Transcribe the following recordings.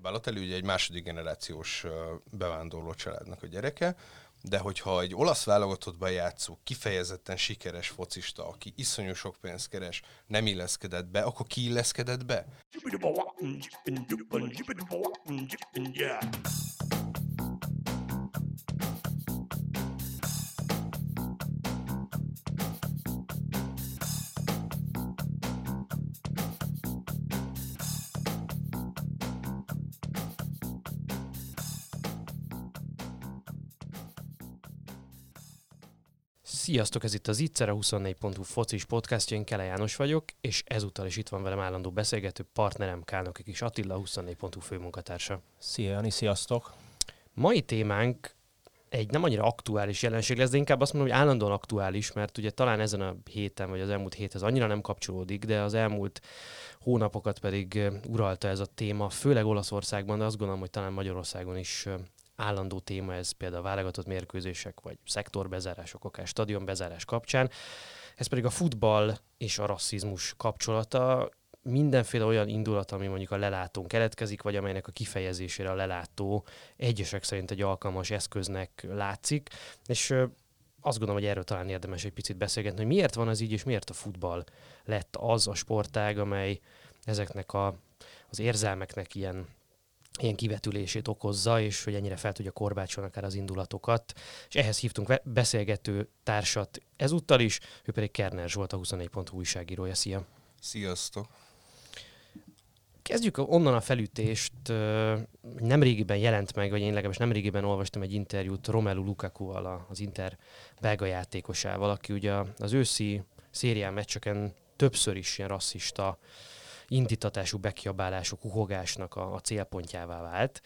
a Balotelli ugye egy második generációs bevándorló családnak a gyereke, de hogyha egy olasz válogatottban játszó, kifejezetten sikeres focista, aki iszonyú sok pénzt keres, nem illeszkedett be, akkor ki illeszkedett be? Sziasztok, ez itt az Itzer, a 24.hu focis podcastja, én Kele János vagyok, és ezúttal is itt van velem állandó beszélgető partnerem Kálnoki is Attila, 24.hu főmunkatársa. Szia Jani, sziasztok! Mai témánk egy nem annyira aktuális jelenség lesz, de inkább azt mondom, hogy állandóan aktuális, mert ugye talán ezen a héten, vagy az elmúlt héthez annyira nem kapcsolódik, de az elmúlt hónapokat pedig uralta ez a téma, főleg Olaszországban, de azt gondolom, hogy talán Magyarországon is állandó téma ez például a válogatott mérkőzések, vagy szektorbezárások, akár stadionbezárás kapcsán. Ez pedig a futball és a rasszizmus kapcsolata, mindenféle olyan indulat, ami mondjuk a lelátón keletkezik, vagy amelynek a kifejezésére a lelátó egyesek szerint egy alkalmas eszköznek látszik, és azt gondolom, hogy erről talán érdemes egy picit beszélgetni, hogy miért van az így, és miért a futball lett az a sportág, amely ezeknek a, az érzelmeknek ilyen ilyen kivetülését okozza, és hogy ennyire fel tudja korbácsolni akár az indulatokat. És ehhez hívtunk beszélgető társat ezúttal is, ő pedig Kerner Zsolt, a 24.hu újságírója. Szia! Sziasztok! Kezdjük onnan a felütést. Nem régiben jelent meg, vagy én legalábbis nem régiben olvastam egy interjút Romelu Lukaku-val, az Inter belga játékosával, aki ugye az őszi szérián meccseken többször is ilyen rasszista indítatású bekiabálású kuhogásnak a, a célpontjává vált,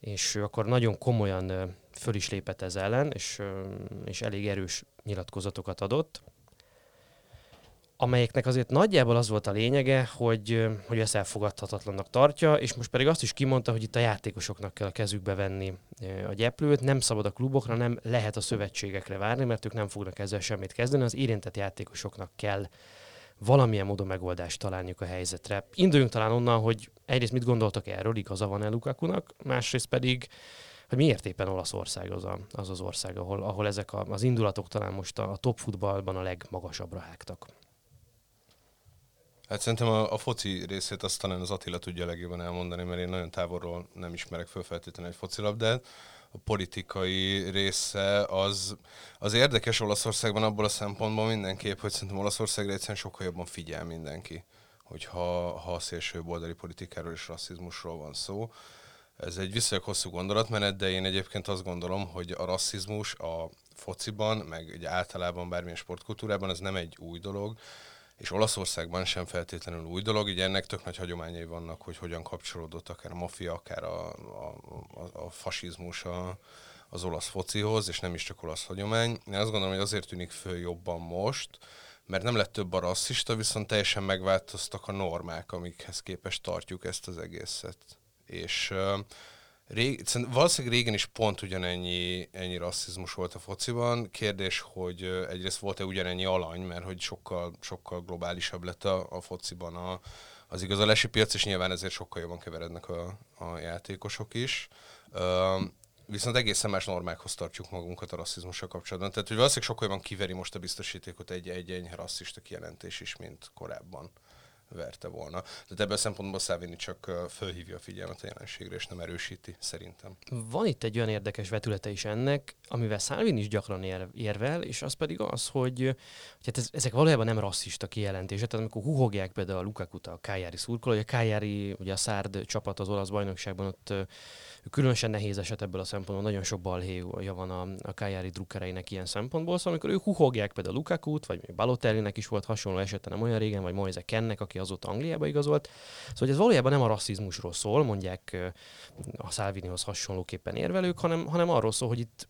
és akkor nagyon komolyan föl is lépett ez ellen, és, és elég erős nyilatkozatokat adott, amelyeknek azért nagyjából az volt a lényege, hogy, hogy ezt elfogadhatatlannak tartja, és most pedig azt is kimondta, hogy itt a játékosoknak kell a kezükbe venni a gyeplőt, nem szabad a klubokra, nem lehet a szövetségekre várni, mert ők nem fognak ezzel semmit kezdeni, az érintett játékosoknak kell valamilyen módon megoldást találniuk a helyzetre. Induljunk talán onnan, hogy egyrészt mit gondoltak erről, igaza van-e Lukakunak, másrészt pedig, hogy miért éppen Olaszország az a, az, az ország, ahol, ahol ezek a, az indulatok talán most a, a top futballban a legmagasabbra hágtak. Hát szerintem a, a foci részét azt talán az Attila tudja legjobban elmondani, mert én nagyon távolról nem ismerek föl feltétlenül egy focilabdát a politikai része az, az érdekes Olaszországban abból a szempontból mindenképp, hogy szerintem Olaszországra egyszerűen sokkal jobban figyel mindenki, hogyha ha a szélső oldali politikáról és rasszizmusról van szó. Ez egy viszonylag hosszú gondolatmenet, de én egyébként azt gondolom, hogy a rasszizmus a fociban, meg egy általában bármilyen sportkultúrában, ez nem egy új dolog, és Olaszországban sem feltétlenül új dolog, ugye ennek tök nagy hagyományai vannak, hogy hogyan kapcsolódott akár a mafia, akár a, a, a, a fasizmus a, az olasz focihoz, és nem is csak olasz hagyomány. Én azt gondolom, hogy azért tűnik föl jobban most, mert nem lett több a rasszista, viszont teljesen megváltoztak a normák, amikhez képest tartjuk ezt az egészet. És uh, Rég, valószínűleg régen is pont ugyanennyi ennyi rasszizmus volt a fociban. Kérdés, hogy egyrészt volt-e ugyanennyi alany, mert hogy sokkal, sokkal globálisabb lett a, a fociban a, az igazolási piac, és nyilván ezért sokkal jobban keverednek a, a játékosok is. Uh, viszont egészen más normákhoz tartjuk magunkat a rasszizmussal kapcsolatban. Tehát, hogy valószínűleg sokkal jobban kiveri most a biztosítékot egy, egy enyhe rasszista kijelentés is, mint korábban verte volna. Tehát ebből a szempontból Szávini csak fölhívja a figyelmet a jelenségre, és nem erősíti, szerintem. Van itt egy olyan érdekes vetülete is ennek, amivel Szálvin is gyakran ér, érvel, és az pedig az, hogy, hogy hát ez, ezek valójában nem rasszista kijelentések. Tehát amikor huhogják például a Lukakuta a Kájári szurkoló, hogy a Kájári, ugye a Szárd csapat az olasz bajnokságban ott különösen nehéz eset ebből a szempontból, nagyon sok balhéja van a, a Kájári drukkereinek ilyen szempontból, szóval amikor ők huhogják például Lukakut, vagy Balotellinek is volt hasonló esete nem olyan régen, vagy Moise Kennek, aki azóta Angliába igazolt. Szóval ez valójában nem a rasszizmusról szól, mondják a Salvinihoz hasonlóképpen érvelők, hanem, hanem arról szól, hogy itt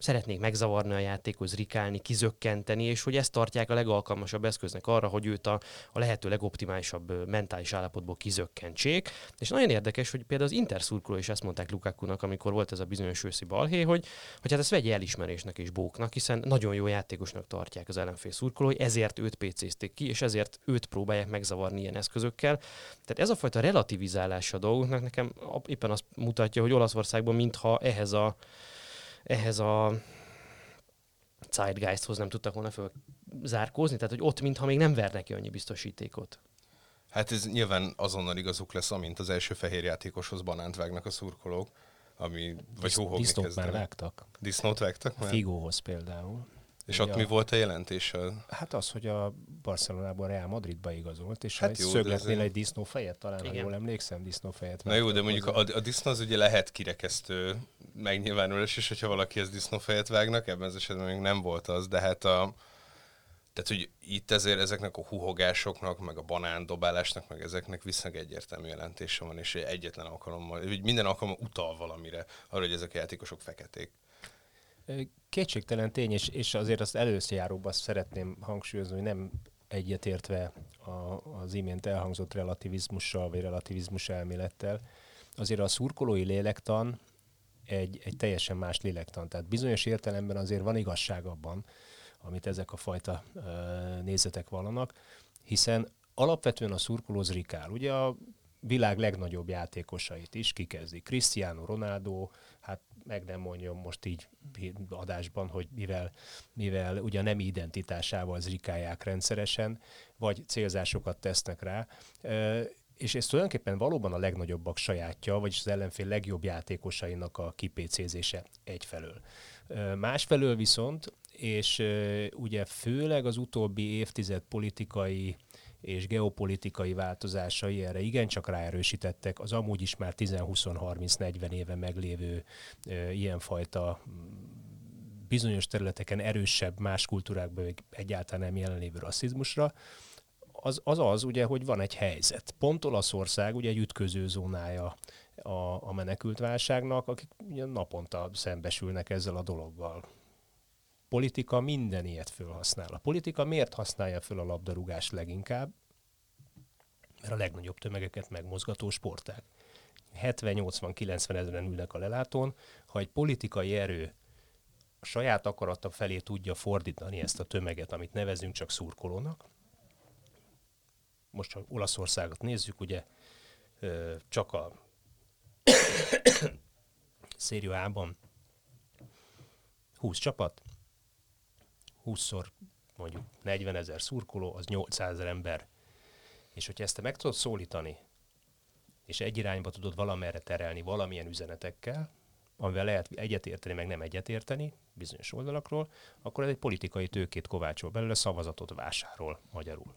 szeretnék megzavarni a játékhoz, rikálni, kizökkenteni, és hogy ezt tartják a legalkalmasabb eszköznek arra, hogy őt a, a lehető legoptimálisabb mentális állapotból kizökkentsék. És nagyon érdekes, hogy például az Inter szurkoló is ezt mondták Lukakunak, amikor volt ez a bizonyos őszi balhé, hogy, hogy hát ezt vegye elismerésnek és bóknak, hiszen nagyon jó játékosnak tartják az ellenfél szurkolói, ezért őt PC-zték ki, és ezért őt próbálják megzavarni ilyen eszközökkel. Tehát ez a fajta relativizálás a dolgoknak nekem éppen azt mutatja, hogy Olaszországban mintha ehhez a ehhez a Zeitgeisthoz nem tudtak volna zárkózni, tehát hogy ott mintha még nem vernek ki annyi biztosítékot. Hát ez nyilván azonnal igazuk lesz, amint az első fehér játékoshoz banánt vágnak a szurkolók, ami vagy hóhogni Disznót már vágtak. Disznót vágtak már? Figóhoz például. És ott a, mi volt a jelentés? Hát az, hogy a Barcelonából Real Madridba igazolt, és hát jó, szögletnél egy disznófejet, talán, ha jól emlékszem, disznófejet. Na jó, de mondjuk a, a disznó az ugye lehet kirekesztő megnyilvánulás is, hogyha valaki ez disznófejet vágnak, ebben az esetben még nem volt az, de hát a, tehát, hogy itt ezért ezeknek a huhogásoknak, meg a banándobálásnak, meg ezeknek viszonylag egyértelmű jelentése van, és egyetlen alkalommal, hogy minden alkalommal utal valamire, arra, hogy ezek a játékosok feketék. Kétségtelen tény, és, és azért azt előszjáróban szeretném hangsúlyozni, hogy nem egyetértve a, az imént elhangzott relativizmussal, vagy relativizmus elmélettel, azért a szurkolói lélektan egy, egy teljesen más lélektan. Tehát bizonyos értelemben azért van igazság abban, amit ezek a fajta ö, nézetek vallanak, hiszen alapvetően a szurkoló zrikál. Ugye a világ legnagyobb játékosait is kikezdi. Cristiano Ronaldo, hát meg nem mondjam most így adásban, hogy mivel, mivel ugye nem identitásával zrikálják rendszeresen, vagy célzásokat tesznek rá. És ez tulajdonképpen valóban a legnagyobbak sajátja, vagyis az ellenfél legjobb játékosainak a kipécézése egyfelől. Másfelől viszont, és ugye főleg az utóbbi évtized politikai és geopolitikai változásai erre igencsak ráerősítettek az amúgy is már 10-20-30-40 éve meglévő e, ilyenfajta bizonyos területeken erősebb, más kultúrákban egyáltalán nem jelenlévő rasszizmusra, az, az az ugye, hogy van egy helyzet. Pont Olaszország ugye egy ütköző zónája a, a menekült akik ugye naponta szembesülnek ezzel a dologgal. Politika minden ilyet fölhasznál. A politika miért használja föl a labdarúgást leginkább? Mert a legnagyobb tömegeket megmozgató sportág. 70-80-90 ezeren ülnek a lelátón. Ha egy politikai erő a saját akarata felé tudja fordítani ezt a tömeget, amit nevezünk csak szurkolónak, most ha Olaszországot nézzük, ugye csak a Szérió A-ban 20 csapat, 20-szor mondjuk 40 ezer szurkoló, az 800 ezer ember. És hogyha ezt te meg tudod szólítani, és egy irányba tudod valamerre terelni valamilyen üzenetekkel, amivel lehet egyetérteni, meg nem egyetérteni bizonyos oldalakról, akkor ez egy politikai tőkét kovácsol belőle, szavazatot vásárol magyarul.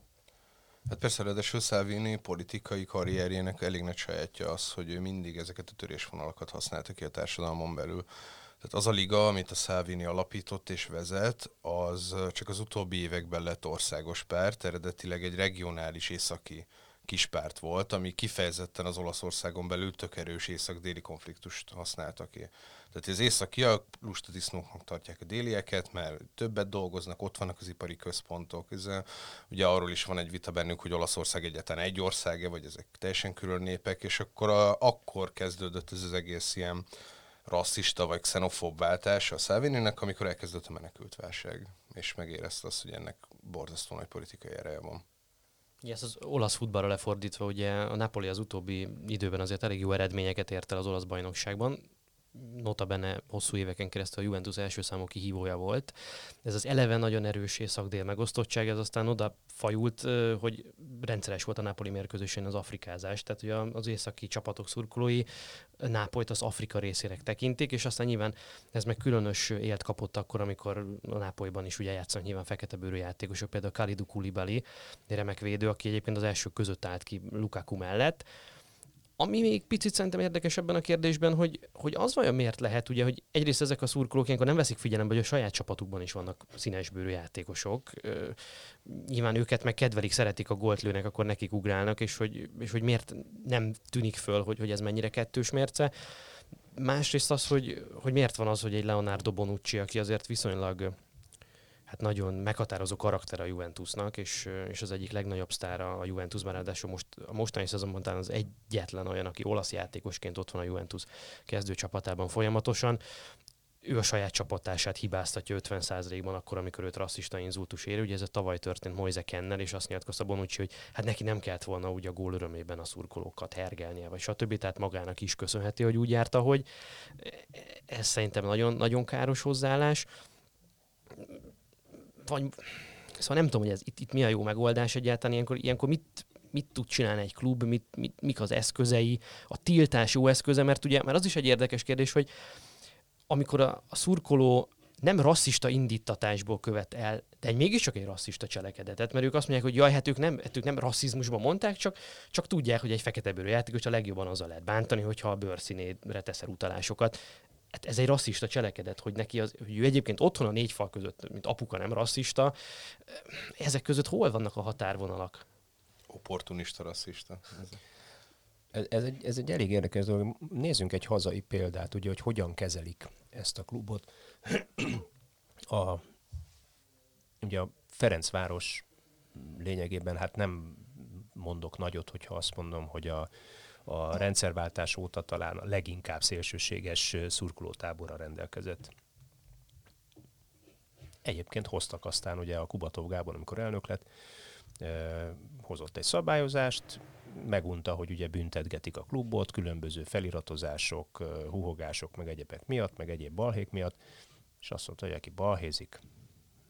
Hát persze, ráadásul Salvini politikai karrierjének elég nagy sajátja az, hogy ő mindig ezeket a törésvonalakat használta ki a társadalmon belül. Tehát az a liga, amit a Salvini alapított és vezet, az csak az utóbbi években lett országos párt, eredetileg egy regionális északi kispárt volt, ami kifejezetten az Olaszországon belül tök erős észak-déli konfliktust használta ki. Tehát az északiak lustadisznóknak tartják a délieket, mert többet dolgoznak, ott vannak az ipari központok. Ez, ugye arról is van egy vita bennünk, hogy Olaszország egyetlen egy országe, vagy ezek teljesen külön népek, és akkor a, akkor kezdődött ez az egész ilyen rasszista vagy xenofób váltás a Salvininek, amikor elkezdődött a menekült válság, és megérezte azt, hogy ennek borzasztó nagy politikai ereje van. Ezt az olasz futballra lefordítva, ugye a Napoli az utóbbi időben azért elég jó eredményeket ért el az olasz bajnokságban notabene hosszú éveken keresztül a Juventus első számú kihívója volt. Ez az eleve nagyon erős észak-dél megosztottság, ez aztán oda fajult, hogy rendszeres volt a Napoli mérkőzésen az afrikázás, tehát hogy az északi csapatok szurkolói Nápolyt az Afrika részének tekintik, és aztán nyilván ez meg különös élt kapott akkor, amikor a Nápolyban is ugye játszanak nyilván fekete bőrű játékosok, például Khalidou Koulibaly, remek védő, aki egyébként az első között állt ki Lukaku mellett, ami még picit szerintem érdekes ebben a kérdésben, hogy, hogy az vajon miért lehet, ugye, hogy egyrészt ezek a szurkolók ilyenkor nem veszik figyelembe, hogy a saját csapatukban is vannak színesbőrű játékosok. nyilván őket meg kedvelik, szeretik a gólt lőnek, akkor nekik ugrálnak, és hogy, és hogy miért nem tűnik föl, hogy, hogy ez mennyire kettős mérce. másrészt az, hogy, hogy miért van az, hogy egy Leonardo Bonucci, aki azért viszonylag hát nagyon meghatározó karakter a Juventusnak, és, és az egyik legnagyobb sztára a Juventusban, ráadásul most, a mostani szezonban talán az egyetlen olyan, aki olasz játékosként ott van a Juventus kezdőcsapatában folyamatosan ő a saját csapatását hibáztatja 50%-ban akkor, amikor őt rasszista inzultus ér. Ugye ez a tavaly történt Moise Kennel, és azt nyilatkozta Bonucci, hogy hát neki nem kellett volna úgy a gól örömében a szurkolókat hergelnie, vagy stb. Tehát magának is köszönheti, hogy úgy járta, hogy ez szerintem nagyon, nagyon káros hozzáállás. Vagy, szóval nem tudom, hogy ez itt, itt mi a jó megoldás egyáltalán, ilyenkor, ilyenkor mit, mit tud csinálni egy klub, mit, mit, mik az eszközei, a tiltás jó eszköze, mert ugye, mert az is egy érdekes kérdés, hogy amikor a, a szurkoló nem rasszista indítatásból követ el, de mégiscsak egy rasszista cselekedetet, mert ők azt mondják, hogy jaj, hát ők nem, hát ők nem rasszizmusban mondták, csak, csak tudják, hogy egy fekete bőrű játékos a legjobban azzal lehet bántani, hogyha a bőrszínére teszel utalásokat. Hát ez egy rasszista cselekedet, hogy neki az, hogy ő egyébként otthon a négy fal között, mint apuka nem rasszista, ezek között hol vannak a határvonalak? Opportunista rasszista. Ez, ez, egy, ez egy elég érdekes dolog. Nézzünk egy hazai példát, ugye, hogy hogyan kezelik ezt a klubot. A, ugye a Ferencváros lényegében hát nem mondok nagyot, hogyha azt mondom, hogy a, a rendszerváltás óta talán a leginkább szélsőséges szurkolótáborra rendelkezett. Egyébként hoztak aztán ugye a Kubatov Gábor, amikor elnök lett, hozott egy szabályozást, megunta, hogy ugye büntetgetik a klubot, különböző feliratozások, huhogások, meg egyebek miatt, meg egyéb balhék miatt, és azt mondta, hogy aki balhézik,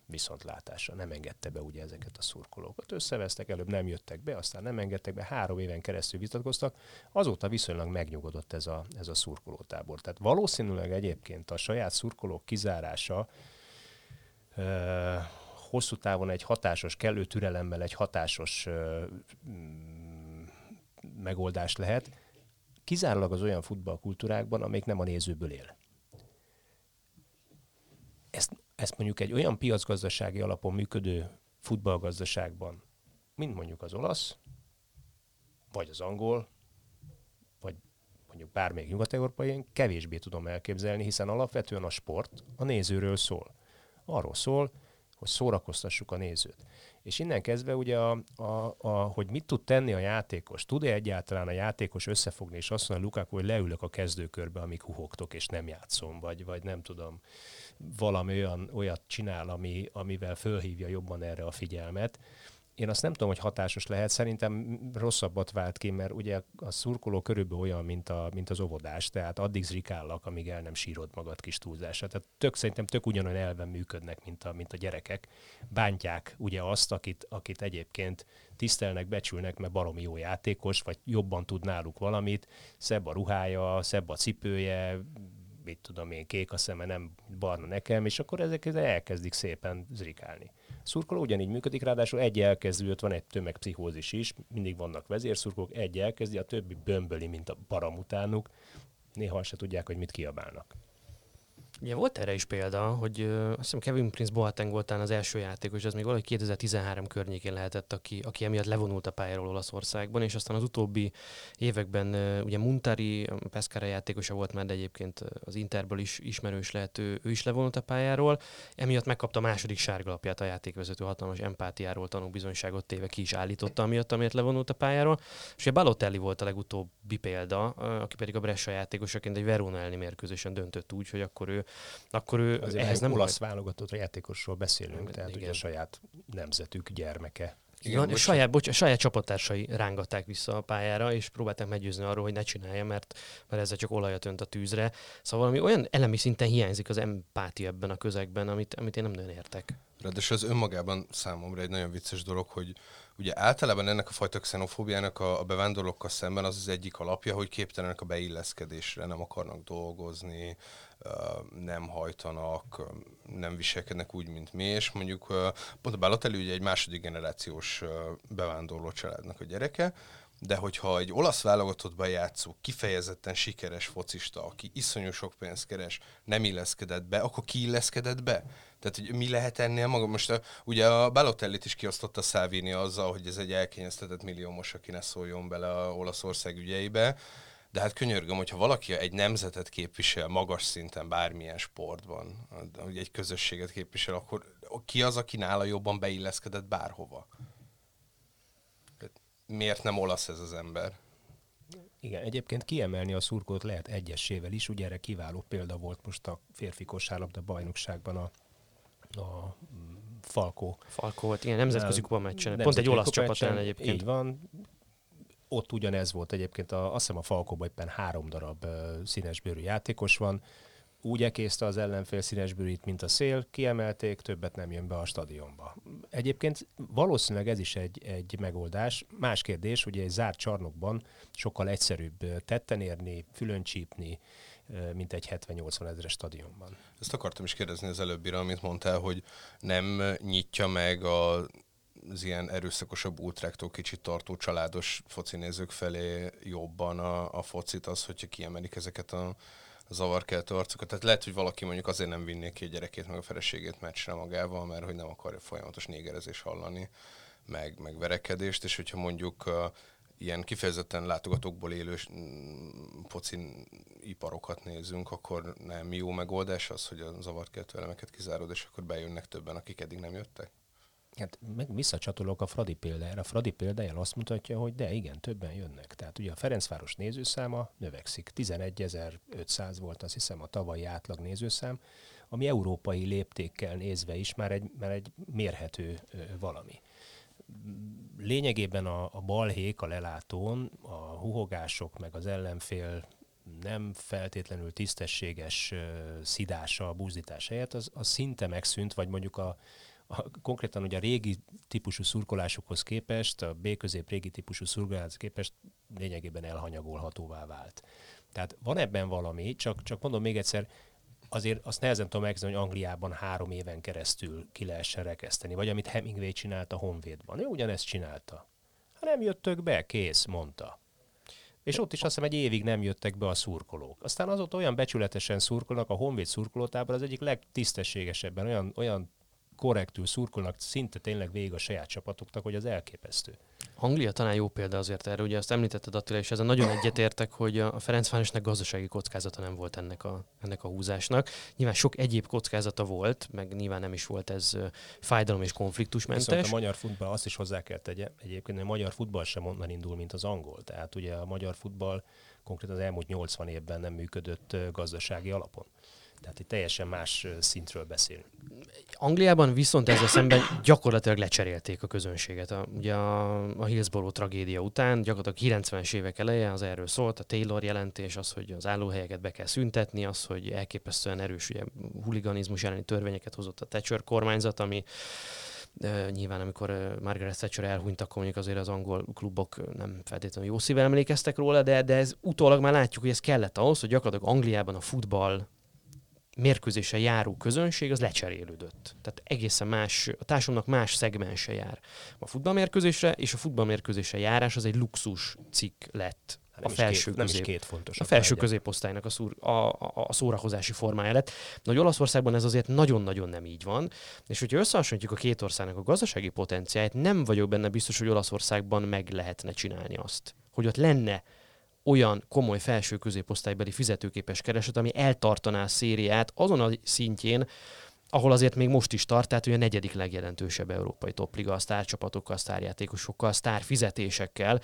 viszontlátásra nem engedte be ugye ezeket a szurkolókat. Összevesztek, előbb nem jöttek be, aztán nem engedtek be, három éven keresztül vitatkoztak, azóta viszonylag megnyugodott ez a, ez a szurkolótábor. Tehát valószínűleg egyébként a saját szurkolók kizárása ö, hosszú távon egy hatásos, kellő türelemmel egy hatásos ö, megoldás lehet, kizárólag az olyan futballkultúrákban, amelyik nem a nézőből él. Ezt, ezt mondjuk egy olyan piacgazdasági alapon működő futballgazdaságban, mint mondjuk az olasz, vagy az angol, vagy mondjuk bármelyik nyugat-európai, én kevésbé tudom elképzelni, hiszen alapvetően a sport a nézőről szól. Arról szól, hogy szórakoztassuk a nézőt. És innen kezdve ugye, a, a, a, hogy mit tud tenni a játékos, tud-e egyáltalán a játékos összefogni, és azt mondja Lukaku, hogy leülök a kezdőkörbe, amíg huhogtok, és nem játszom, vagy, vagy nem tudom, valami olyan, olyat csinál, ami, amivel fölhívja jobban erre a figyelmet én azt nem tudom, hogy hatásos lehet, szerintem rosszabbat vált ki, mert ugye a szurkoló körülbelül olyan, mint, a, mint az óvodás, tehát addig zrikállak, amíg el nem sírod magad kis túlzása. Tehát tök, szerintem tök ugyanolyan elven működnek, mint a, mint a gyerekek. Bántják ugye azt, akit, akit egyébként tisztelnek, becsülnek, mert baromi jó játékos, vagy jobban tud náluk valamit, szebb a ruhája, szebb a cipője, mit tudom én, kék a szeme, nem barna nekem, és akkor ezek elkezdik szépen zrikálni. Szurkoló ugyanígy működik, ráadásul egy elkezdődött, van egy tömegpszichózis is, mindig vannak vezérszurkolók, egy elkezdi, a többi bömböli, mint a baram utánuk, néha se tudják, hogy mit kiabálnak. Ugye volt erre is példa, hogy uh, azt hiszem Kevin Prince Boateng volt az első játékos, ez még valahogy 2013 környékén lehetett, aki, aki emiatt levonult a pályáról Olaszországban, és aztán az utóbbi években uh, ugye Muntari, Pescara játékosa volt már, de egyébként az Interből is ismerős lehet, ő, ő is levonult a pályáról, emiatt megkapta a második sárgalapját a játékvezető hatalmas empátiáról tanúbizonyságot téve ki is állította, amiatt, amiatt levonult a pályáról. És ugye Balotelli volt a legutóbbi példa, aki pedig a Brescia játékosaként egy Verona elleni mérkőzésen döntött úgy, hogy akkor ő akkor ő Azért ehhez nem olasz válogatott játékosról beszélünk, tehát igen. ugye a saját nemzetük gyermeke. Igen, a saját, bocs, saját csapattársai rángatták vissza a pályára, és próbálták meggyőzni arról, hogy ne csinálja, mert, mert ezzel csak olajat önt a tűzre. Szóval valami olyan elemi szinten hiányzik az empátia ebben a közegben, amit, amit én nem nagyon értek. Ráadásul az önmagában számomra egy nagyon vicces dolog, hogy ugye általában ennek a fajta xenofóbiának a, a bevándorlókkal szemben az az egyik alapja, hogy képtelenek a beilleszkedésre, nem akarnak dolgozni, nem hajtanak, nem viselkednek úgy, mint mi, és mondjuk pont a Balotelli ugye egy második generációs bevándorló családnak a gyereke, de hogyha egy olasz válogatottban játszó, kifejezetten sikeres focista, aki iszonyú sok pénzt keres, nem illeszkedett be, akkor ki illeszkedett be? Tehát, hogy mi lehet ennél maga? Most ugye a Balotellit is kiosztotta Salvini azzal, hogy ez egy elkényeztetett milliómos, aki ne szóljon bele a Olaszország ügyeibe, De hát könyörgöm, hogyha valaki egy nemzetet képvisel magas szinten bármilyen sportban, hogy egy közösséget képvisel, akkor ki az, aki nála jobban beilleszkedett bárhova? Miért nem olasz ez az ember? Igen, egyébként kiemelni a szurkót lehet egyesével is, ugye erre kiváló példa volt most a férfi kosárlabda bajnokságban a, a Falkó. Falkó volt, igen, nemzetközi kupa meccsen. Pont egy olasz csapat ellen egyébként. Így van. Ott ugyanez volt egyébként, a, azt hiszem a Falkóban éppen három darab színesbőrű játékos van. Úgy ekészte az ellenfél színesbőrít, mint a szél, kiemelték, többet nem jön be a stadionba. Egyébként valószínűleg ez is egy, egy megoldás. Más kérdés, ugye egy zárt csarnokban sokkal egyszerűbb tetten érni, fülön csípni, mint egy 70-80 ezeres stadionban. Ezt akartam is kérdezni az előbbire, amit mondtál, hogy nem nyitja meg a az ilyen erőszakosabb ultráktól kicsit tartó családos focinézők felé jobban a, a focit az, hogyha kiemelik ezeket a zavarkeltő arcokat. Tehát lehet, hogy valaki mondjuk azért nem vinné ki a gyerekét meg a feleségét meccsre magával, mert hogy nem akarja folyamatos négerezés hallani, meg, meg verekedést, és hogyha mondjuk ilyen kifejezetten látogatókból élő mm, focin iparokat nézünk, akkor nem jó megoldás az, hogy a zavarkeltő elemeket kizárod, és akkor bejönnek többen, akik eddig nem jöttek? Hát meg visszacsatolok a Fradi példájára. A Fradi példája azt mutatja, hogy de igen, többen jönnek. Tehát ugye a Ferencváros nézőszáma növekszik. 11.500 volt azt hiszem a tavalyi átlag nézőszám, ami európai léptékkel nézve is már egy, már egy mérhető valami lényegében a, a balhék a lelátón, a huhogások, meg az ellenfél nem feltétlenül tisztességes uh, szidása, buzdítás helyett, az, az szinte megszűnt, vagy mondjuk a, a, konkrétan ugye a régi típusú szurkolásokhoz képest, a B-közép régi típusú szurkoláshoz képest lényegében elhanyagolhatóvá vált. Tehát van ebben valami, csak, csak mondom még egyszer, azért azt nehezen tudom elképzelni, hogy Angliában három éven keresztül ki lehessen rekeszteni, vagy amit Hemingway csinált a Honvédban. Ő ugyanezt csinálta. Ha nem jöttök be, kész, mondta. És ott is azt hiszem egy évig nem jöttek be a szurkolók. Aztán azóta olyan becsületesen szurkolnak, a Honvéd szurkolótában az egyik legtisztességesebben, olyan, olyan korrektül szurkolnak szinte tényleg végig a saját csapatoknak, hogy az elképesztő. Anglia talán jó példa azért erre, ugye azt említetted Attila, és ezen nagyon egyetértek, hogy a Ferencvárosnak gazdasági kockázata nem volt ennek a, ennek a húzásnak. Nyilván sok egyéb kockázata volt, meg nyilván nem is volt ez fájdalom és konfliktusmentes. Viszont a magyar futball azt is hozzá kell tegye, egyébként a magyar futball sem onnan indul, mint az angol. Tehát ugye a magyar futball konkrétan az elmúlt 80 évben nem működött gazdasági alapon. Tehát egy teljesen más szintről beszélünk. Angliában viszont ezzel szemben gyakorlatilag lecserélték a közönséget. A, ugye a, a Hillsborough tragédia után gyakorlatilag 90-es évek eleje az erről szólt, a Taylor jelentés, az, hogy az állóhelyeket be kell szüntetni, az, hogy elképesztően erős ugye, huliganizmus elleni törvényeket hozott a Thatcher kormányzat, ami Uh, nyilván amikor Margaret Thatcher elhunyt, akkor mondjuk azért az angol klubok nem feltétlenül jó szívvel emlékeztek róla, de, de ez utólag már látjuk, hogy ez kellett ahhoz, hogy gyakorlatilag Angliában a futball mérkőzése járó közönség az lecserélődött. Tehát egészen más, a társadalomnak más szegmense jár a futballmérkőzésre, és a futballmérkőzésre járás az egy luxus cikk lett a felső két, közép, nem két fontos. A felső középosztálynak a, szúr, a, a, a szórakozási formája lett. Nagy Olaszországban ez azért nagyon-nagyon nem így van, és hogyha összehasonlítjuk a két országnak a gazdasági potenciáját, nem vagyok benne biztos, hogy Olaszországban meg lehetne csinálni azt. Hogy ott lenne olyan komoly felső középosztálybeli fizetőképes kereset, ami eltartaná a szériát azon a szintjén, ahol azért még most is tart, tehát ugye a negyedik legjelentősebb európai topliga a sztárcsapatokkal, sztárjátékosokkal, sztár fizetésekkel,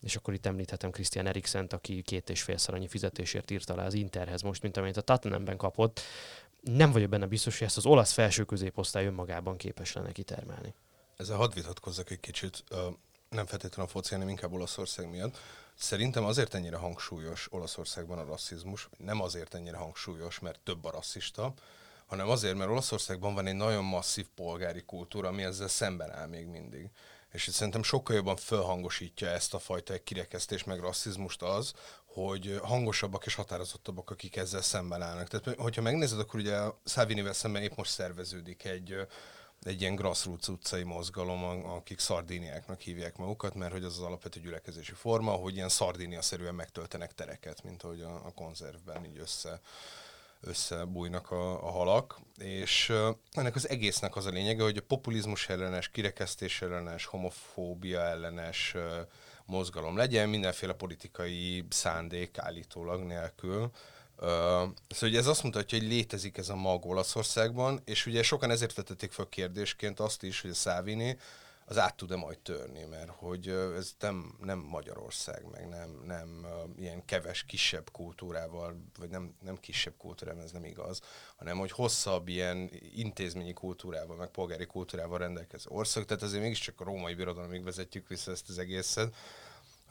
és akkor itt említhetem Christian Eriksent, aki két és félszer annyi fizetésért írt alá az Interhez most, mint amit a Tottenhamben kapott. Nem vagyok benne biztos, hogy ezt az olasz felső középosztály önmagában képes lenne kitermelni. Ezzel hadd vitatkozzak egy kicsit, nem feltétlenül a foci, hanem inkább Olaszország miatt. Szerintem azért ennyire hangsúlyos Olaszországban a rasszizmus, nem azért ennyire hangsúlyos, mert több a rasszista, hanem azért, mert Olaszországban van egy nagyon masszív polgári kultúra, ami ezzel szemben áll még mindig. És itt szerintem sokkal jobban felhangosítja ezt a fajta kirekesztés meg rasszizmust az, hogy hangosabbak és határozottabbak, akik ezzel szemben állnak. Tehát, hogyha megnézed, akkor ugye Szávinivel szemben épp most szerveződik egy egy ilyen grassroots utcai mozgalom, akik szardíniáknak hívják magukat, mert hogy az az alapvető gyülekezési forma, hogy ilyen szardínia-szerűen megtöltenek tereket, mint ahogy a, a konzervben így össze, összebújnak a, a halak, és uh, ennek az egésznek az a lényege, hogy a populizmus ellenes, kirekesztés ellenes, homofóbia ellenes uh, mozgalom legyen, mindenféle politikai szándék állítólag nélkül. Uh, szóval ugye ez azt mutatja, hogy létezik ez a mag Olaszországban, és ugye sokan ezért vetették fel kérdésként azt is, hogy a Szávini az át tud-e majd törni, mert hogy ez nem, nem Magyarország, meg nem, nem ilyen keves, kisebb kultúrával, vagy nem, nem kisebb kultúrával, ez nem igaz, hanem hogy hosszabb ilyen intézményi kultúrával, meg polgári kultúrával rendelkező ország, tehát azért mégiscsak a római birodalomig vezetjük vissza ezt az egészet,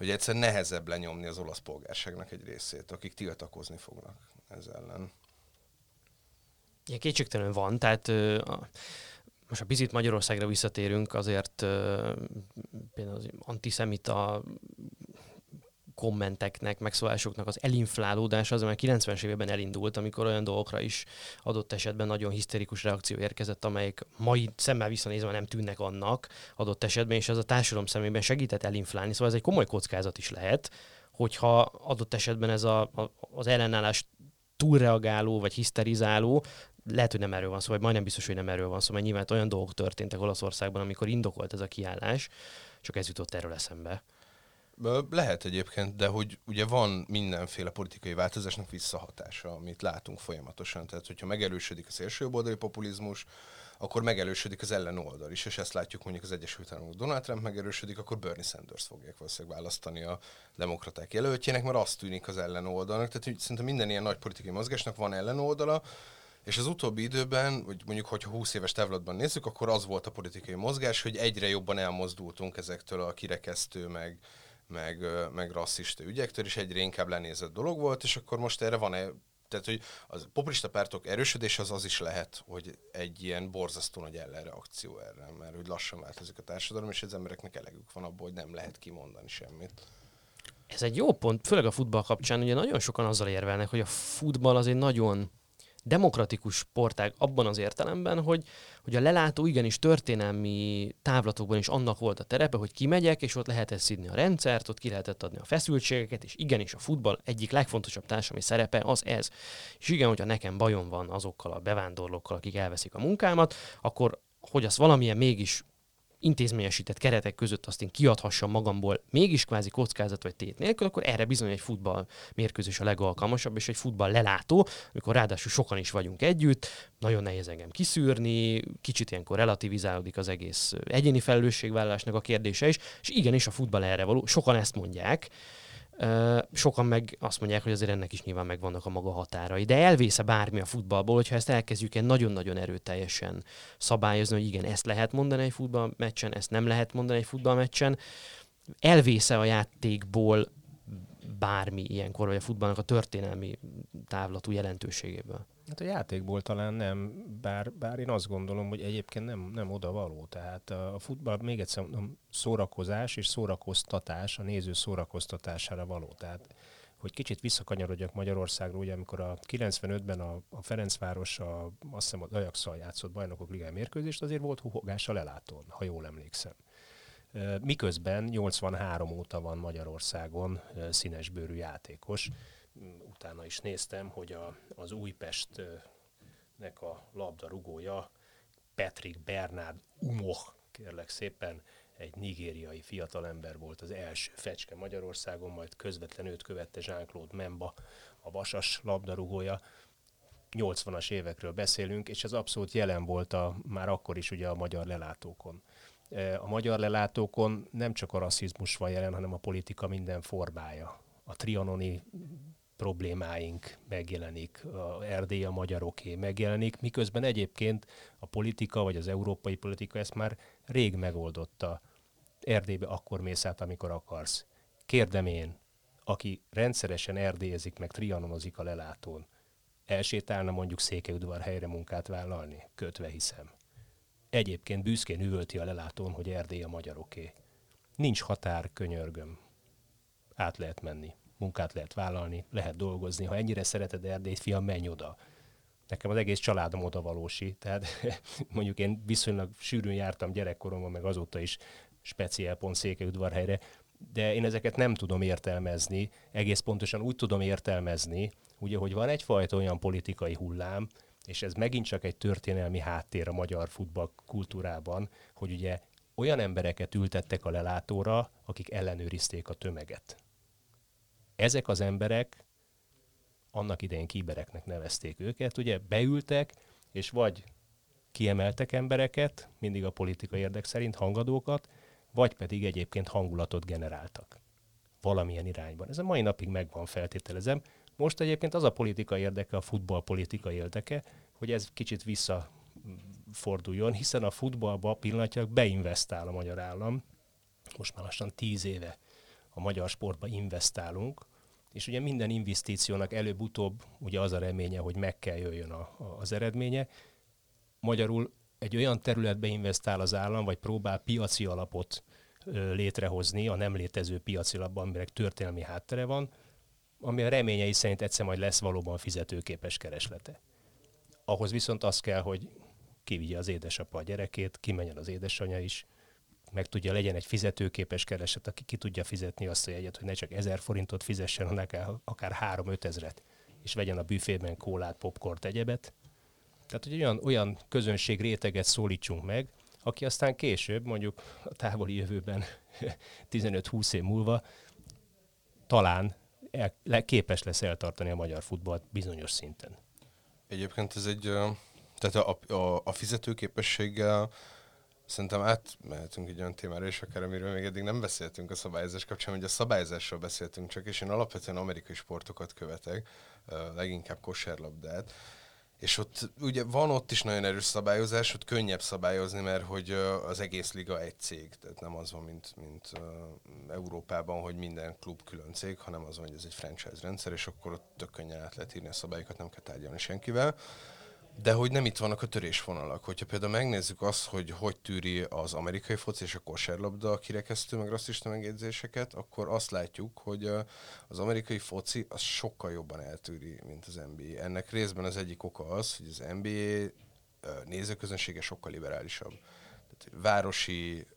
hogy egyszer nehezebb lenyomni az olasz polgárságnak egy részét, akik tiltakozni fognak ezzel ellen. Igen, kétségtelenül van, tehát a most a picit Magyarországra visszatérünk, azért például az antiszemita kommenteknek, megszólásoknak az elinflálódása az már 90-es években elindult, amikor olyan dolgokra is adott esetben nagyon hiszterikus reakció érkezett, amelyek mai szemmel visszanézve nem tűnnek annak adott esetben, és ez a társadalom szemében segített elinflálni. Szóval ez egy komoly kockázat is lehet, hogyha adott esetben ez a, a, az ellenállás túlreagáló vagy hiszterizáló lehet, hogy nem erről van szó, vagy majdnem biztos, hogy nem erről van szó, mert nyilván olyan dolgok történtek Olaszországban, amikor indokolt ez a kiállás, csak ez jutott erről eszembe. Lehet egyébként, de hogy ugye van mindenféle politikai változásnak visszahatása, amit látunk folyamatosan. Tehát, hogyha megerősödik a szélsőjobboldali populizmus, akkor megerősödik az ellenoldal is, és ezt látjuk mondjuk az Egyesült Államok Donald Trump megerősödik, akkor Bernie Sanders fogják valószínűleg választani a demokraták jelöltjének, mert azt tűnik az ellenoldalnak. Tehát hogy szerintem minden ilyen nagy politikai mozgásnak van ellenoldala, és az utóbbi időben, vagy mondjuk, hogyha 20 éves távlatban nézzük, akkor az volt a politikai mozgás, hogy egyre jobban elmozdultunk ezektől a kirekesztő, meg, meg, meg rasszista ügyektől, és egyre inkább lenézett dolog volt, és akkor most erre van-e tehát, hogy az populista pártok erősödés az az is lehet, hogy egy ilyen borzasztó nagy ellenreakció erre, mert hogy lassan változik a társadalom, és az embereknek elegük van abból, hogy nem lehet kimondani semmit. Ez egy jó pont, főleg a futball kapcsán, ugye nagyon sokan azzal érvelnek, hogy a futball az egy nagyon demokratikus sportág abban az értelemben, hogy, hogy a lelátó igenis történelmi távlatokban is annak volt a terepe, hogy kimegyek, és ott lehetett szidni a rendszert, ott ki lehetett adni a feszültségeket, és igenis a futball egyik legfontosabb társadalmi szerepe az ez. És igen, hogyha nekem bajom van azokkal a bevándorlókkal, akik elveszik a munkámat, akkor hogy azt valamilyen mégis intézményesített keretek között azt én kiadhassam magamból mégis kvázi kockázat vagy tét nélkül, akkor erre bizony egy futball mérkőzés a legalkalmasabb, és egy futball lelátó, amikor ráadásul sokan is vagyunk együtt, nagyon nehéz engem kiszűrni, kicsit ilyenkor relativizálódik az egész egyéni felelősségvállalásnak a kérdése is, és igenis a futball erre való, sokan ezt mondják, Sokan meg azt mondják, hogy azért ennek is nyilván megvannak a maga határai. De elvésze bármi a futballból, hogyha ezt elkezdjük egy nagyon-nagyon erőteljesen szabályozni, hogy igen, ezt lehet mondani egy futballmeccsen, ezt nem lehet mondani egy futballmeccsen, elvésze a játékból bármi ilyenkor, vagy a futballnak a történelmi távlatú jelentőségéből. Hát a játékból talán nem, bár, bár én azt gondolom, hogy egyébként nem, nem oda való. Tehát a futball még egyszer mondom, szórakozás és szórakoztatás, a néző szórakoztatására való. Tehát hogy kicsit visszakanyarodjak Magyarországra, ugye amikor a 95-ben a, a Ferencváros, a, azt hiszem az ajax játszott bajnokok ligája mérkőzést, azért volt huhogás a lelátón, ha jól emlékszem. Miközben 83 óta van Magyarországon színesbőrű játékos, utána is néztem, hogy a, az Újpestnek a labdarúgója Patrick Bernard Umoh, kérlek szépen, egy nigériai fiatalember volt az első fecske Magyarországon, majd közvetlenül őt követte Jean-Claude Memba, a vasas labdarúgója. 80-as évekről beszélünk, és ez abszolút jelen volt a, már akkor is ugye a magyar lelátókon. A magyar lelátókon nem csak a rasszizmus van jelen, hanem a politika minden formája. A trianoni problémáink megjelenik, a Erdély a magyaroké megjelenik, miközben egyébként a politika, vagy az európai politika ezt már rég megoldotta. Erdélybe akkor mész át, amikor akarsz. Kérdem én, aki rendszeresen erdélyezik, meg trianonozik a lelátón, elsétálna mondjuk Székelyudvar helyre munkát vállalni? Kötve hiszem. Egyébként büszkén üvölti a lelátón, hogy Erdély a magyaroké. Nincs határ, könyörgöm. Át lehet menni munkát lehet vállalni, lehet dolgozni. Ha ennyire szereted Erdélyt, fiam, menj oda. Nekem az egész családom oda valósi, tehát mondjuk én viszonylag sűrűn jártam gyerekkoromban, meg azóta is speciál pont Székelyudvarhelyre, de én ezeket nem tudom értelmezni, egész pontosan úgy tudom értelmezni, ugye, hogy van egyfajta olyan politikai hullám, és ez megint csak egy történelmi háttér a magyar futball kultúrában, hogy ugye olyan embereket ültettek a lelátóra, akik ellenőrizték a tömeget. Ezek az emberek, annak idején kibereknek nevezték őket, ugye beültek, és vagy kiemeltek embereket, mindig a politika érdek szerint hangadókat, vagy pedig egyébként hangulatot generáltak valamilyen irányban. Ez a mai napig megvan, feltételezem. Most egyébként az a politika érdeke, a futball politika érdeke, hogy ez kicsit visszaforduljon, hiszen a futballba pillanatnyilag beinvestál a magyar állam. Most már lassan tíz éve a magyar sportba investálunk, és ugye minden investíciónak előbb-utóbb ugye az a reménye, hogy meg kell jöjjön a, a, az eredménye. Magyarul egy olyan területbe investál az állam, vagy próbál piaci alapot ö, létrehozni a nem létező piaci alapban, aminek történelmi háttere van, ami a reményei szerint egyszer majd lesz valóban fizetőképes kereslete. Ahhoz viszont az kell, hogy kivigye az édesapa a gyerekét, kimenjen az édesanyja is, meg tudja, legyen egy fizetőképes kereset, aki ki tudja fizetni azt a jegyet, hogy ne csak 1000 forintot fizessen, hanem akár 3-5 ezret, és vegyen a büfében kólát, popcornt, egyebet. Tehát, hogy olyan, olyan közönség réteget szólítsunk meg, aki aztán később, mondjuk a távoli jövőben 15-20 év múlva talán el, le, képes lesz eltartani a magyar futballt bizonyos szinten. Egyébként ez egy, tehát a, a, a fizetőképességgel Szerintem átmehetünk egy olyan témára is, akár amiről még eddig nem beszéltünk a szabályozás kapcsán, hogy a szabályozásról beszéltünk csak, és én alapvetően amerikai sportokat követek, leginkább kosárlabdát, és ott ugye van ott is nagyon erős szabályozás, ott könnyebb szabályozni, mert hogy az egész liga egy cég, tehát nem az van, mint, mint Európában, hogy minden klub külön cég, hanem az van, hogy ez egy franchise rendszer, és akkor ott tök könnyen át lehet írni a szabályokat, nem kell tárgyalni senkivel. De hogy nem itt vannak a törésvonalak. Hogyha például megnézzük azt, hogy hogy tűri az amerikai foci és a kosárlabda a kirekesztő meg rasszista megjegyzéseket, akkor azt látjuk, hogy az amerikai foci az sokkal jobban eltűri, mint az NBA. Ennek részben az egyik oka az, hogy az NBA nézőközönsége sokkal liberálisabb. Tehát városi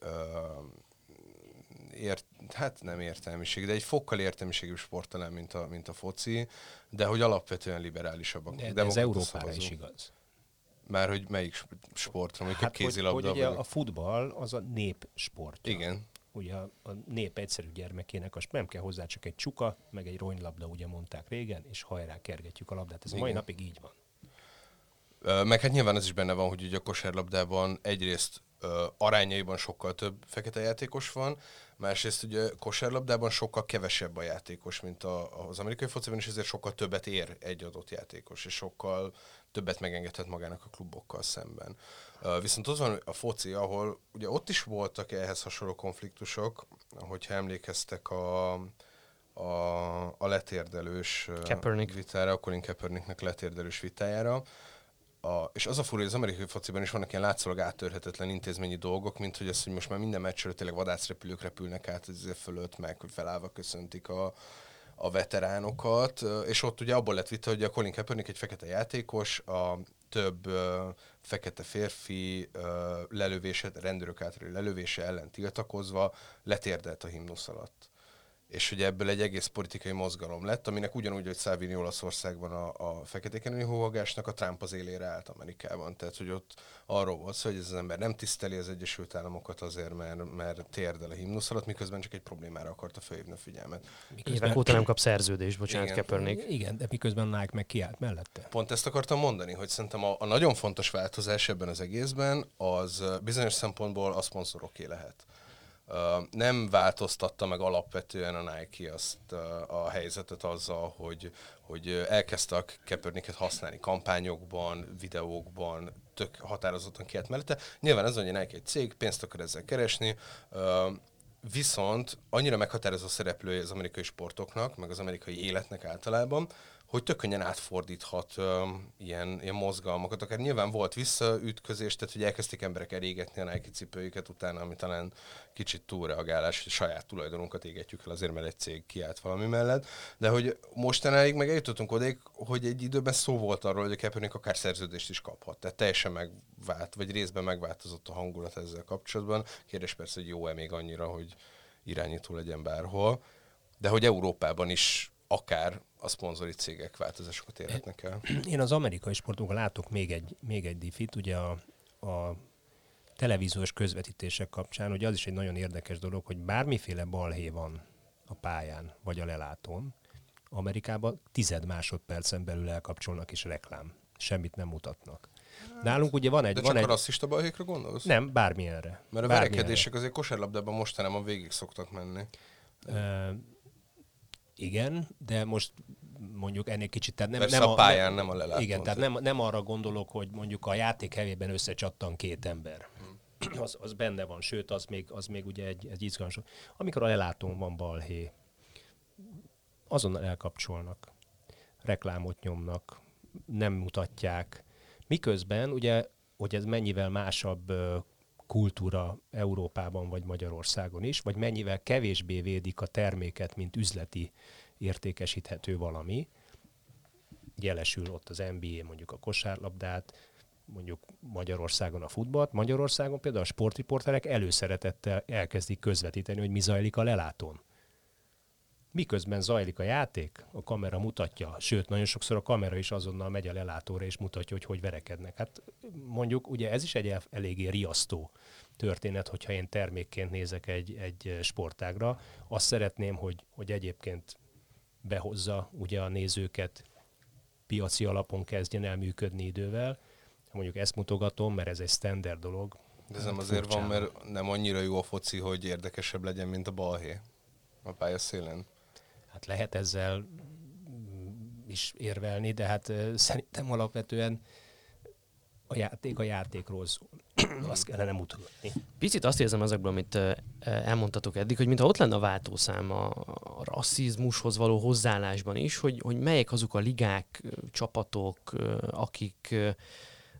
ért, hát nem értelmiség, de egy fokkal értelmiségű sport talán, mint a, mint a foci, de hogy alapvetően liberálisabbak. De, de ez Európára is igaz. Már hogy melyik sportra, mondjuk hát, a kézilabda? Hogy, hogy ugye a futball az a népsport. Igen. Ugye a, a nép egyszerű gyermekének, az nem kell hozzá csak egy csuka, meg egy ronylabda, ugye mondták régen, és hajrá kergetjük a labdát. Ez Igen. a mai napig így van. Meg hát nyilván ez is benne van, hogy ugye a kosárlabdában egyrészt arányaiban sokkal több fekete játékos van, másrészt ugye kosárlabdában sokkal kevesebb a játékos, mint a, az amerikai fociban, és ezért sokkal többet ér egy adott játékos, és sokkal többet megengedhet magának a klubokkal szemben. Uh, viszont ott van a foci, ahol ugye ott is voltak ehhez hasonló konfliktusok, hogyha emlékeztek a, a, a letérdelős Kaepernick. vitára, a Colin Kaepernicknek letérdelős vitájára, a, és az a furó, hogy az amerikai fociban is vannak ilyen látszólag áttörhetetlen intézményi dolgok, mint hogy az, hogy most már minden meccsről tényleg vadászrepülők repülnek át az fölött, meg hogy felállva köszöntik a, a veteránokat, és ott ugye abból lett vita, hogy a Colin Kaepernick egy fekete játékos, a több uh, fekete férfi uh, lelövése, rendőrök által lelövése ellen tiltakozva letérdelt a himnusz alatt és ugye ebből egy egész politikai mozgalom lett, aminek ugyanúgy, hogy Salvini Olaszországban a, a feketéken hóhagásnak a Trump az élére állt Amerikában. Tehát, hogy ott arról volt szó, hogy ez az ember nem tiszteli az Egyesült Államokat azért, mert, mert térdel a himnusz alatt, miközben csak egy problémára akarta felhívni a figyelmet. Miközben... Évek óta nem kap szerződést, bocsánat, Igen. Kaepernick. Igen, de miközben Nike meg kiállt mellette. Pont ezt akartam mondani, hogy szerintem a, a nagyon fontos változás ebben az egészben az bizonyos szempontból a szponzoroké lehet nem változtatta meg alapvetően a Nike azt a helyzetet azzal, hogy, hogy elkezdte a Kaepernicket használni kampányokban, videókban, tök határozottan kiállt mellette. Nyilván ez, hogy a Nike egy cég, pénzt akar ezzel keresni, viszont annyira meghatározó szereplője az amerikai sportoknak, meg az amerikai életnek általában, hogy tök könnyen átfordíthat um, ilyen, ilyen mozgalmakat. Akár nyilván volt visszaütközés, tehát hogy elkezdték emberek elégetni a Nike cipőjüket utána, ami talán kicsit túlreagálás, hogy saját tulajdonunkat égetjük el azért, mert egy cég kiállt valami mellett. De hogy mostanáig meg eljutottunk odaig, hogy egy időben szó volt arról, hogy a Kaepernick akár szerződést is kaphat. Tehát teljesen megvált, vagy részben megváltozott a hangulat ezzel kapcsolatban. Kérdés persze, hogy jó-e még annyira, hogy irányító legyen bárhol. De hogy Európában is akár a szponzori cégek változásokat érhetnek el. Én az amerikai sportunkban látok még egy, még egy diffit, ugye a, a televíziós közvetítések kapcsán, hogy az is egy nagyon érdekes dolog, hogy bármiféle balhé van a pályán, vagy a lelátón, Amerikában tized másodpercen belül elkapcsolnak és reklám. Semmit nem mutatnak. Nálunk ugye van egy... De van csak egy... a rasszista balhékra gondolsz? Nem, bármilyenre. Mert a Bármilyenre. verekedések azért kosárlabdában mostanában végig szoktak menni. Igen, de most mondjuk ennél kicsit... Tehát nem, Persze nem a pályán, nem a lelátón. Igen, tehát nem, nem arra gondolok, hogy mondjuk a játék hevében összecsattan két ember. Hmm. Az, az benne van, sőt, az még, az még ugye egy, egy izgalmas. Amikor a lelátón van balhé, azonnal elkapcsolnak, reklámot nyomnak, nem mutatják. Miközben ugye, hogy ez mennyivel másabb kultúra Európában vagy Magyarországon is, vagy mennyivel kevésbé védik a terméket, mint üzleti értékesíthető valami. Jelesül ott az NBA, mondjuk a kosárlabdát, mondjuk Magyarországon a futballt. Magyarországon például a sportriporterek előszeretettel elkezdik közvetíteni, hogy mi zajlik a lelátón. Miközben zajlik a játék, a kamera mutatja, sőt, nagyon sokszor a kamera is azonnal megy a lelátóra és mutatja, hogy hogy verekednek. Hát mondjuk, ugye ez is egy el- eléggé riasztó történet, hogyha én termékként nézek egy, egy sportágra. Azt szeretném, hogy, hogy egyébként behozza ugye a nézőket, piaci alapon kezdjen el működni idővel. Mondjuk ezt mutogatom, mert ez egy standard dolog. De ez nem Hát azért van, furcsán. mert nem annyira jó a foci, hogy érdekesebb legyen, mint a balhé a pályaszélen. Hát lehet ezzel is érvelni, de hát szerintem alapvetően a játék a játékról szól. Azt kellene mutatni. Picit azt érzem ezekből, amit elmondtatok eddig, hogy mintha ott lenne a váltószám a, rasszizmushoz való hozzáállásban is, hogy, hogy melyek azok a ligák, csapatok, akik,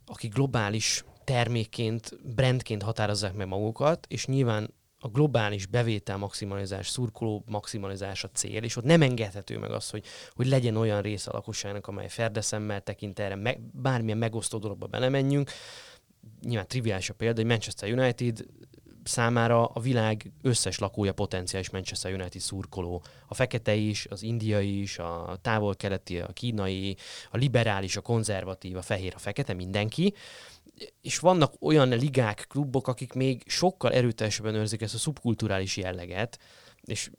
akik globális termékként, brandként határozzák meg magukat, és nyilván a globális bevétel maximalizás, szurkoló maximalizás a cél, és ott nem engedhető meg az, hogy, hogy legyen olyan része a lakosságnak, amely ferdeszemmel tekint erre, me, bármilyen megosztó dologba belemenjünk. Nyilván triviális a példa, hogy Manchester United számára a világ összes lakója potenciális Manchester United szurkoló. A fekete is, az indiai is, a távol-keleti, a kínai, a liberális, a konzervatív, a fehér, a fekete, mindenki és vannak olyan ligák, klubok, akik még sokkal erőteljesebben őrzik ezt a szubkulturális jelleget, és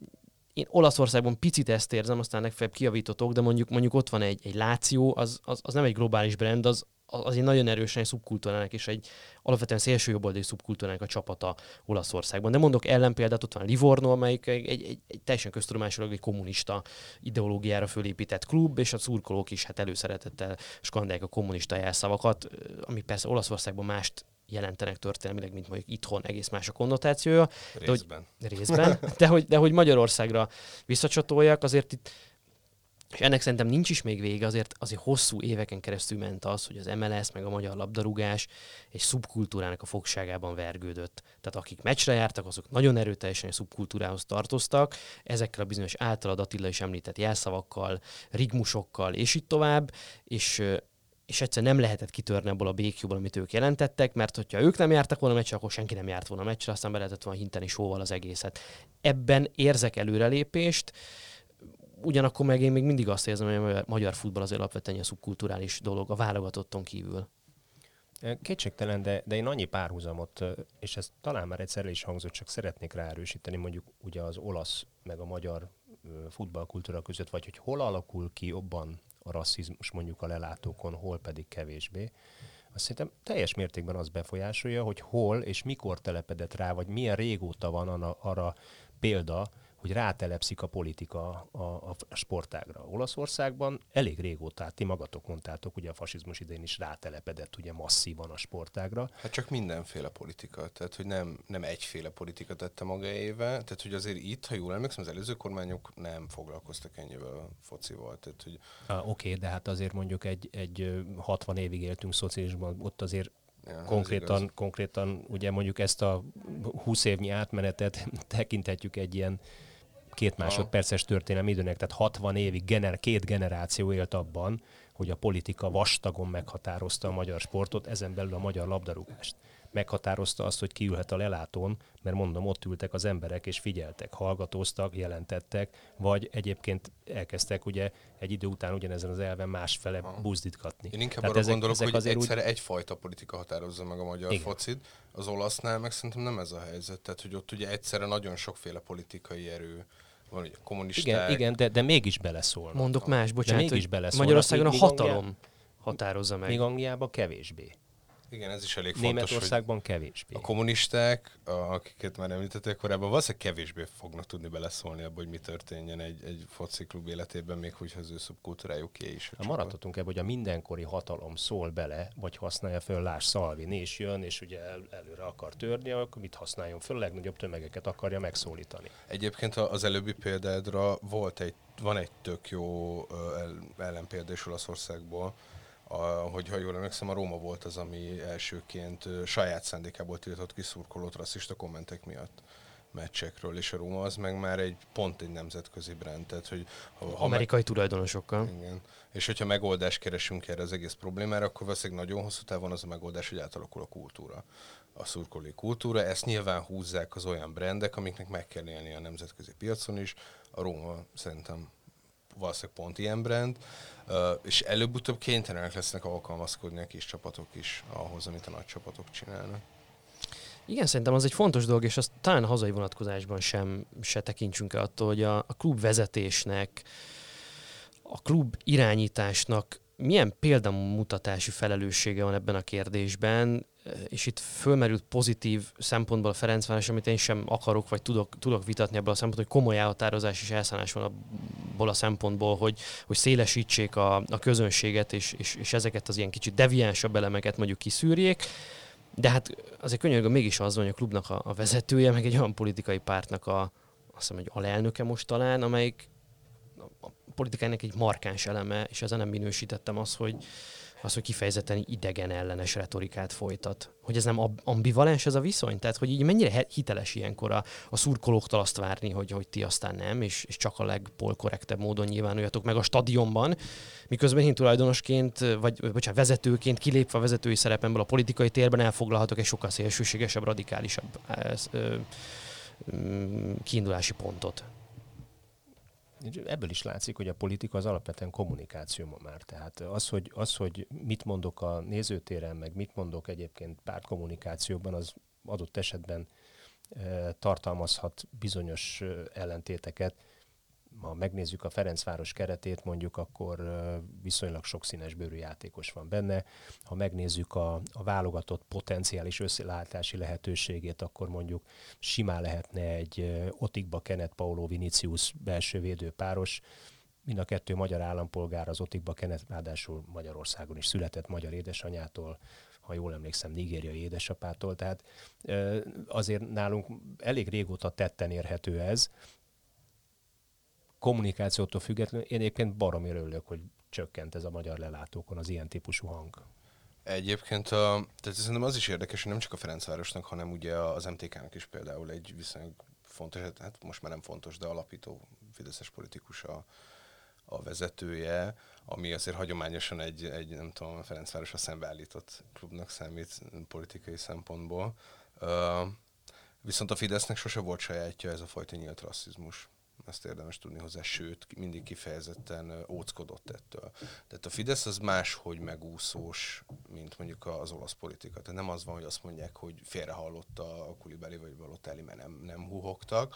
én Olaszországban picit ezt érzem, aztán legfeljebb kiavítotok, de mondjuk, mondjuk ott van egy, egy Láció, az, az, az nem egy globális brand, az, az egy nagyon erősen egy szubkultúrának és egy alapvetően szélső jobboldali szubkultúrának a csapata Olaszországban. De mondok ellenpéldát, ott van Livorno, amelyik egy, egy, egy, egy teljesen köztudomásúlag egy kommunista ideológiára fölépített klub, és a szurkolók is hát előszeretettel skandálják a kommunista jelszavakat, ami persze Olaszországban mást jelentenek történelmileg, mint mondjuk itthon egész más a konnotációja. hogy- Részben. részben, de hogy, de hogy Magyarországra visszacsatoljak, azért itt, és ennek szerintem nincs is még vége, azért, azért hosszú éveken keresztül ment az, hogy az MLS meg a magyar labdarúgás egy szubkultúrának a fogságában vergődött. Tehát akik meccsre jártak, azok nagyon erőteljesen a szubkultúrához tartoztak, ezekkel a bizonyos általad Attila is említett jelszavakkal, rigmusokkal, és így tovább, és és egyszer nem lehetett kitörni abból a békjúból, amit ők jelentettek, mert hogyha ők nem jártak volna meccsre, akkor senki nem járt volna meccsre, aztán be lehetett volna hinteni sóval az egészet. Ebben érzek előrelépést, ugyanakkor meg én még mindig azt érzem, hogy a magyar- futball az alapvetően egy szubkulturális dolog, a válogatotton kívül. Kétségtelen, de, de én annyi párhuzamot, és ez talán már egyszer is hangzott, csak szeretnék ráerősíteni mondjuk ugye az olasz meg a magyar futballkultúra között, vagy hogy hol alakul ki jobban a rasszizmus mondjuk a lelátókon, hol pedig kevésbé. Azt szerintem teljes mértékben az befolyásolja, hogy hol és mikor telepedett rá, vagy milyen régóta van arra, arra példa, hogy rátelepszik a politika a, a, sportágra. Olaszországban elég régóta, hát ti magatok mondtátok, ugye a fasizmus idején is rátelepedett ugye masszívan a sportágra. Hát csak mindenféle politika, tehát hogy nem, nem egyféle politika tette magáéve, tehát hogy azért itt, ha jól emlékszem, az előző kormányok nem foglalkoztak ennyivel focival, tehát hogy Ah, Oké, okay, de hát azért mondjuk egy, egy ö, 60 évig éltünk szocializmusban, ott azért ja, konkrétan, konkrétan ugye mondjuk ezt a 20 évnyi átmenetet tekinthetjük egy ilyen két másodperces történelmi időnek, tehát 60 évig gener, két generáció élt abban, hogy a politika vastagon meghatározta a magyar sportot, ezen belül a magyar labdarúgást. meghatározta azt, hogy kiülhet a lelátón, mert mondom, ott ültek az emberek, és figyeltek, hallgatóztak, jelentettek, vagy egyébként elkezdtek ugye egy idő után ugyanezen az elven másfele buzdítgatni. Én inkább Tehát arra ezek, gondolok, ezek hogy egyszerre úgy... egyfajta politika határozza meg a magyar Igen. focit, az olasznál meg szerintem nem ez a helyzet. Tehát, hogy ott ugye egyszerre nagyon sokféle politikai erő van ugye kommunisták. Igen, igen de, de mégis beleszólnak. Mondok más, bocsánat. De mégis beleszólnak. Magyarországon a hatalom határozza meg. Még Angliában kevésbé. Igen, ez is elég fontos. Németországban kevésbé. A kommunisták, akiket már említették korábban, valószínűleg kevésbé fognak tudni beleszólni abba, hogy mi történjen egy, egy fociklub életében, még hogyha az ő szubkultúrájuk ki is. Ha maradhatunk ebben, hogy a mindenkori hatalom szól bele, vagy használja föl, Lás Szalvini, és jön, és ugye el, előre akar törni, akkor mit használjon föl, a legnagyobb tömegeket akarja megszólítani. Egyébként az előbbi példádra volt egy, van egy tök jó ellenpélda is Olaszországból, a, hogy ha jól emlékszem, a Róma volt az, ami elsőként saját szándékából tiltott ki szurkolót rasszista kommentek miatt meccsekről, és a Róma az meg már egy pont egy nemzetközi brand. Tehát, hogy ha, ha Amerikai me- tulajdonosokkal. Igen. És hogyha megoldást keresünk erre az egész problémára, akkor valószínűleg nagyon hosszú távon az a megoldás, hogy átalakul a kultúra. A szurkolói kultúra, ezt nyilván húzzák az olyan brendek, amiknek meg kell élni a nemzetközi piacon is. A Róma szerintem valószínűleg pont ilyen brand, és előbb-utóbb kénytelenek lesznek alkalmazkodni a kis csapatok is ahhoz, amit a nagy csapatok csinálnak. Igen, szerintem az egy fontos dolog, és azt talán a hazai vonatkozásban sem se tekintsünk el attól, hogy a, a klub vezetésnek, a klub irányításnak milyen példamutatási felelőssége van ebben a kérdésben, és itt fölmerült pozitív szempontból a Ferencváros, amit én sem akarok, vagy tudok, tudok vitatni ebből a szempontból, hogy komoly elhatározás és elszállás van abból a szempontból, hogy, hogy szélesítsék a, a közönséget, és, és, és ezeket az ilyen kicsit deviánsabb elemeket mondjuk kiszűrjék. De hát azért könyörgöm mégis az van, hogy a klubnak a, a vezetője, meg egy olyan politikai pártnak a, azt hiszem, hogy alelnöke most talán, amelyik a politikának egy markáns eleme, és ezen nem minősítettem az, hogy, az, hogy kifejezetten idegen ellenes retorikát folytat. Hogy ez nem ambivalens ez a viszony? Tehát, hogy így mennyire hiteles ilyenkor a, a szurkolóktól azt várni, hogy, hogy ti aztán nem, és, és csak a legpolkorrektebb módon nyilvánuljatok meg a stadionban, miközben én tulajdonosként, vagy bocsánat, vezetőként kilépve a vezetői szerepemből a politikai térben elfoglalhatok egy sokkal szélsőségesebb, radikálisabb ö, mm, kiindulási pontot ebből is látszik, hogy a politika az alapvetően kommunikáció ma már. Tehát az hogy, az, hogy mit mondok a nézőtéren, meg mit mondok egyébként pártkommunikációban, az adott esetben e, tartalmazhat bizonyos e, ellentéteket, ha megnézzük a Ferencváros keretét, mondjuk akkor viszonylag sok színes bőrű játékos van benne. Ha megnézzük a, a válogatott potenciális összelátási lehetőségét, akkor mondjuk simán lehetne egy Otikba Kenneth Paulo Vinicius belső védőpáros, mind a kettő magyar állampolgár, az Otikba Kenneth ráadásul Magyarországon is született magyar édesanyától, ha jól emlékszem, nigériai édesapától, tehát azért nálunk elég régóta tetten érhető ez, kommunikációtól függetlenül én egyébként baromi örülök, hogy csökkent ez a magyar lelátókon az ilyen típusú hang. Egyébként a, tehát szerintem az is érdekes, hogy nem csak a Ferencvárosnak, hanem ugye az MTK-nak is például egy viszonylag fontos, hát most már nem fontos, de alapító fideszes politikus a, a vezetője, ami azért hagyományosan egy, egy nem tudom, a Ferencvárosra szembeállított klubnak számít politikai szempontból. Uh, viszont a Fidesznek sose volt sajátja ez a fajta nyílt rasszizmus ezt érdemes tudni hozzá, sőt, mindig kifejezetten óckodott ettől. Tehát a Fidesz az máshogy megúszós, mint mondjuk az olasz politika. Tehát nem az van, hogy azt mondják, hogy félrehallott a Kulibeli vagy Balotelli, mert nem, nem huhogtak,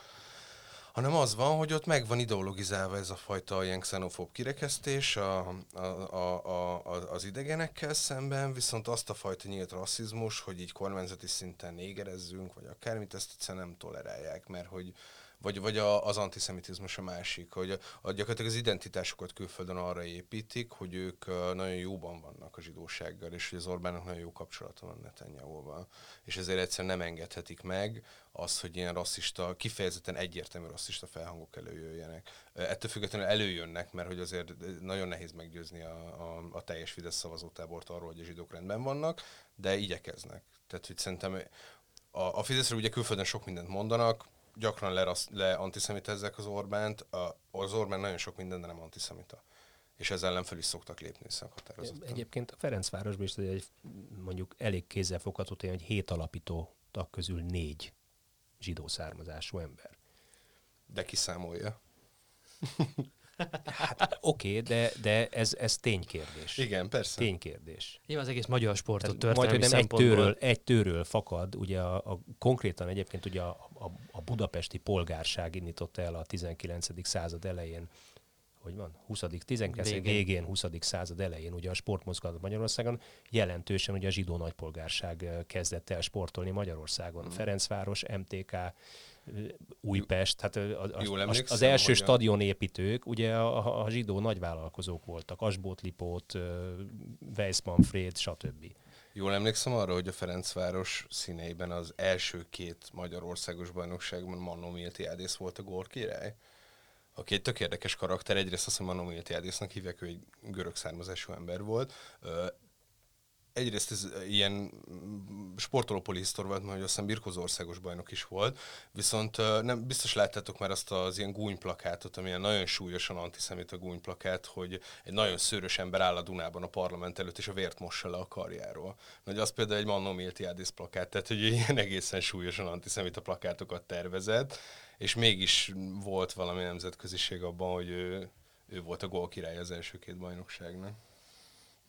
hanem az van, hogy ott meg van ideologizálva ez a fajta ilyen xenofób kirekesztés a, a, a, a, az idegenekkel szemben, viszont azt a fajta nyílt rasszizmus, hogy így kormányzati szinten négerezzünk, vagy akármit, ezt egyszerűen nem tolerálják, mert hogy, vagy, vagy a, az antiszemitizmus a másik, hogy a, a gyakorlatilag az identitásukat külföldön arra építik, hogy ők nagyon jóban vannak a zsidósággal, és hogy az Orbánnak nagyon jó kapcsolata van Netanyahu-val. És ezért egyszerűen nem engedhetik meg az, hogy ilyen rasszista, kifejezetten egyértelmű rasszista felhangok előjöjjenek. Ettől függetlenül előjönnek, mert hogy azért nagyon nehéz meggyőzni a, a, a teljes Fidesz szavazótábort arról, hogy a zsidók rendben vannak, de igyekeznek. Tehát, hogy szerintem a, a Fideszről ugye külföldön sok mindent mondanak, gyakran le, le antiszemitezzek az Orbánt, az Orbán nagyon sok minden, de nem antiszemita. és ezzel ellen fel is szoktak lépni szakhatározottan. Egyébként a Ferencvárosban is egy mondjuk elég kézzelfogható tény, hogy hét alapító tag közül négy zsidó származású ember. De kiszámolja. Hát oké, okay, de, de ez, ez ténykérdés. Igen, persze. Ténykérdés. Jó, az egész magyar sportot majd, történelmi hogy nem egy tőről, egy tőről fakad, ugye a, a, konkrétan egyébként ugye a, a, a budapesti polgárság indította el a 19. század elején hogy van, 20. 19. Végén. végén, 20. század elején ugye a sportmozgalmat Magyarországon, jelentősen ugye a zsidó nagypolgárság eh, kezdett el sportolni Magyarországon. Mm. Ferencváros, MTK, Újpest, hát az, Jól az, az első stadionépítők ugye a, a, zsidó nagyvállalkozók voltak, Asbót Lipót, Weiss Manfred, stb. Jól emlékszem arra, hogy a Ferencváros színeiben az első két Magyarországos bajnokságban Mannó Miltiádész volt a gólkirály. Aki egy tök érdekes karakter, egyrészt azt, hogy Mannó Miltiádésznak hívják, ő egy görög származású ember volt. Egyrészt ez ilyen mm, sportolópolihisztor volt, mert hogy aztán birkozó országos bajnok is volt, viszont ö, nem biztos láttátok már azt az ilyen gúnyplakátot, ami ilyen nagyon súlyosan antiszemita gúnyplakát, hogy egy nagyon szőrös ember áll a Dunában a parlament előtt, és a vért mossa le a karjáról. Hogy az például egy Mannó Miltiádész plakát, tehát hogy ilyen egészen súlyosan antiszemita plakátokat tervezett, és mégis volt valami nemzetköziség abban, hogy ő, ő volt a gólkirály az első két bajnokságnak.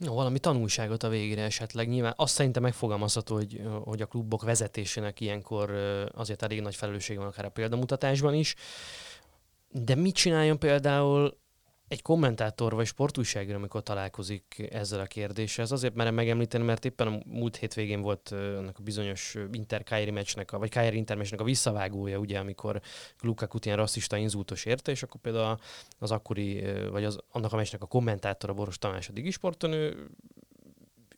No, valami tanulságot a végére esetleg. Nyilván azt szerintem megfogalmazható, hogy, hogy a klubok vezetésének ilyenkor azért elég nagy felelőssége van akár a példamutatásban is. De mit csináljon például egy kommentátor vagy sportújságíró, amikor találkozik ezzel a kérdéssel? Ez azért merem megemlíteni, mert éppen a múlt hétvégén volt annak a bizonyos Inter Kairi meccsnek, vagy Kairi Inter meccsnek a visszavágója, ugye, amikor Lukaku ilyen rasszista inzultos érte, és akkor például az akkori, vagy az, annak a meccsnek a kommentátora Boros Tamás a Digisporton, ő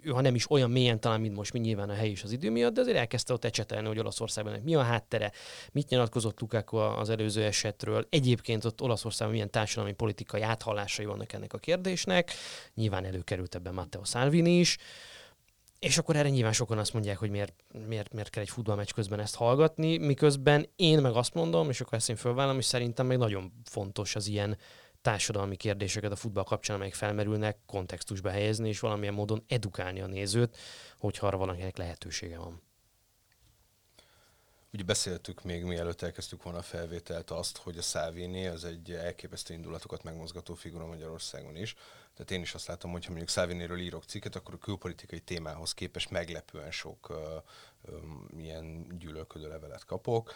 ő ha nem is olyan mélyen talán, mint most, mint nyilván a hely és az idő miatt, de azért elkezdte ott ecsetelni, hogy Olaszországban mi a háttere, mit nyilatkozott Lukaku az előző esetről. Egyébként ott Olaszországban milyen társadalmi politikai áthallásai vannak ennek a kérdésnek. Nyilván előkerült ebben Matteo Salvini is. És akkor erre nyilván sokan azt mondják, hogy miért, miért, miért kell egy futballmeccs közben ezt hallgatni, miközben én meg azt mondom, és akkor ezt én fölvállom, és szerintem még nagyon fontos az ilyen társadalmi kérdéseket a futball kapcsán, amelyek felmerülnek, kontextusba helyezni, és valamilyen módon edukálni a nézőt, hogyha arra valakinek lehetősége van. Ugye beszéltük még mielőtt elkezdtük volna a felvételt azt, hogy a Salvini az egy elképesztő indulatokat megmozgató figura Magyarországon is. Tehát én is azt látom, hogy ha mondjuk Salviniről írok cikket, akkor a külpolitikai témához képest meglepően sok uh, um, ilyen gyűlölködő levelet kapok.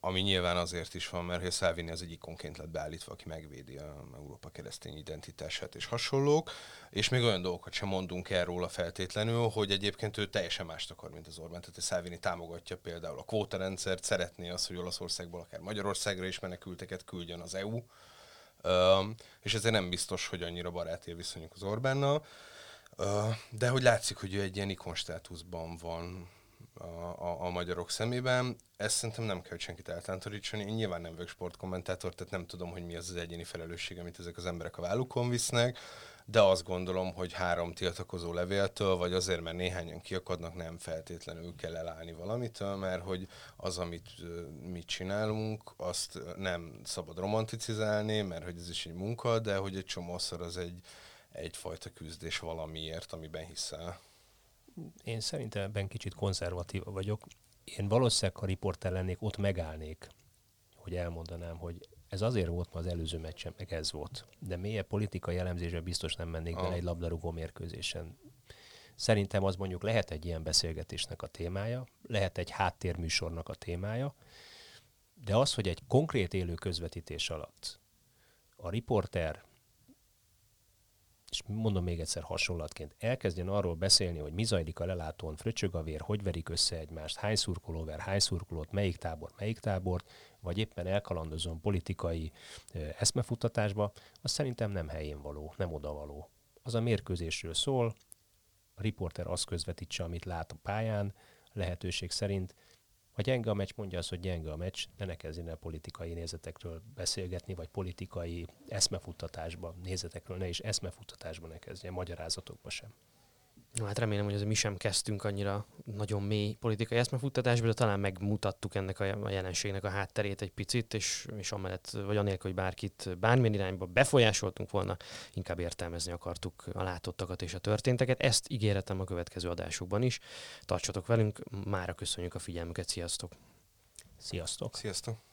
Ami nyilván azért is van, mert hogy Salvini az egy ikonként lett beállítva, aki megvédi a Európa keresztény identitását és hasonlók, és még olyan dolgokat sem mondunk el róla feltétlenül, hogy egyébként ő teljesen mást akar, mint az Orbán. Tehát Salvini támogatja például a kvótarendszert, szeretné azt, hogy Olaszországból akár Magyarországra is menekülteket küldjön az EU, és ezért nem biztos, hogy annyira baráti viszonyuk az Orbánnal. De hogy látszik, hogy ő egy ilyen ikonstátuszban van a, a, a magyarok szemében. Ezt szerintem nem kell senkit eltántorítani. Én nyilván nem vagyok sportkommentátor, tehát nem tudom, hogy mi az az egyéni felelősség, amit ezek az emberek a vállukon visznek, de azt gondolom, hogy három tiltakozó levéltől, vagy azért, mert néhányan kiakadnak, nem feltétlenül kell elállni valamitől, mert hogy az, amit mi csinálunk, azt nem szabad romanticizálni, mert hogy ez is egy munka, de hogy egy csomószor az egy, egyfajta küzdés valamiért, amiben hiszel. Én szerintem ebben kicsit konzervatív vagyok. Én valószínűleg, ha riporter lennék, ott megállnék, hogy elmondanám, hogy ez azért volt ma az előző meccsen, meg ez volt. De mélyebb politikai elemzésbe biztos nem mennék bele Ah. egy labdarúgó mérkőzésen. Szerintem az mondjuk lehet egy ilyen beszélgetésnek a témája, lehet egy háttérműsornak a témája, de az, hogy egy konkrét élő közvetítés alatt a riporter és mondom még egyszer hasonlatként, elkezdjen arról beszélni, hogy mi zajlik a lelátón, fröcsög a vér, hogy verik össze egymást, hány szurkoló ver, hány szurkolót, melyik tábor, melyik tábort, vagy éppen elkalandozom politikai ö, eszmefuttatásba, az szerintem nem helyén való, nem odavaló. Az a mérkőzésről szól, a riporter azt közvetítse, amit lát a pályán, lehetőség szerint, ha gyenge a meccs, mondja azt, hogy gyenge a meccs, ne ne kezdjen el politikai nézetekről beszélgetni, vagy politikai eszmefuttatásba, nézetekről ne is eszmefuttatásba ne kezdjen, magyarázatokba sem. No, hát remélem, hogy azért mi sem kezdtünk annyira nagyon mély politikai eszmefuttatásba, de talán megmutattuk ennek a jelenségnek a hátterét egy picit, és, és amellett, vagy anélkül, hogy bárkit bármilyen irányba befolyásoltunk volna, inkább értelmezni akartuk a látottakat és a történteket. Ezt ígéretem a következő adásokban is. Tartsatok velünk, mára köszönjük a figyelmüket, sziasztok! Sziasztok! Sziasztok!